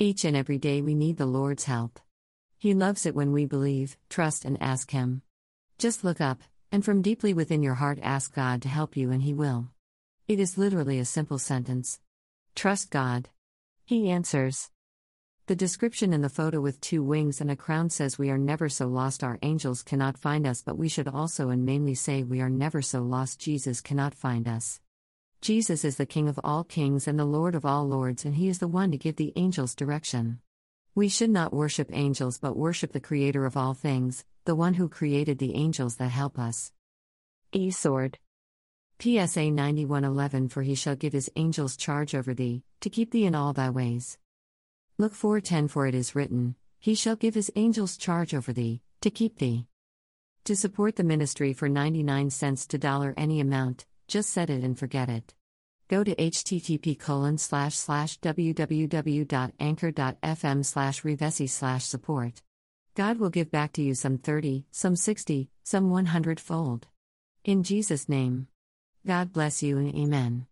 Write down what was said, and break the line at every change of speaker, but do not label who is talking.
Each and every day we need the Lord's help. He loves it when we believe, trust, and ask Him. Just look up, and from deeply within your heart ask God to help you, and He will. It is literally a simple sentence. Trust God. He answers. The description in the photo with two wings and a crown says we are never so lost our angels cannot find us, but we should also and mainly say we are never so lost Jesus cannot find us. Jesus is the King of all kings and the Lord of all lords, and He is the one to give the angels direction. We should not worship angels but worship the Creator of all things, the one who created the angels that help us. E Sword. PSA 9111 For he shall give his angels charge over thee, to keep thee in all thy ways. Luke 410 For it is written, He shall give his angels charge over thee, to keep thee. To support the ministry for 99 cents to dollar any amount, just set it and forget it. Go to http colon slash slash www.anchor.fm slash revesi slash support. God will give back to you some 30, some 60, some 100 fold. In Jesus' name. God bless you and amen.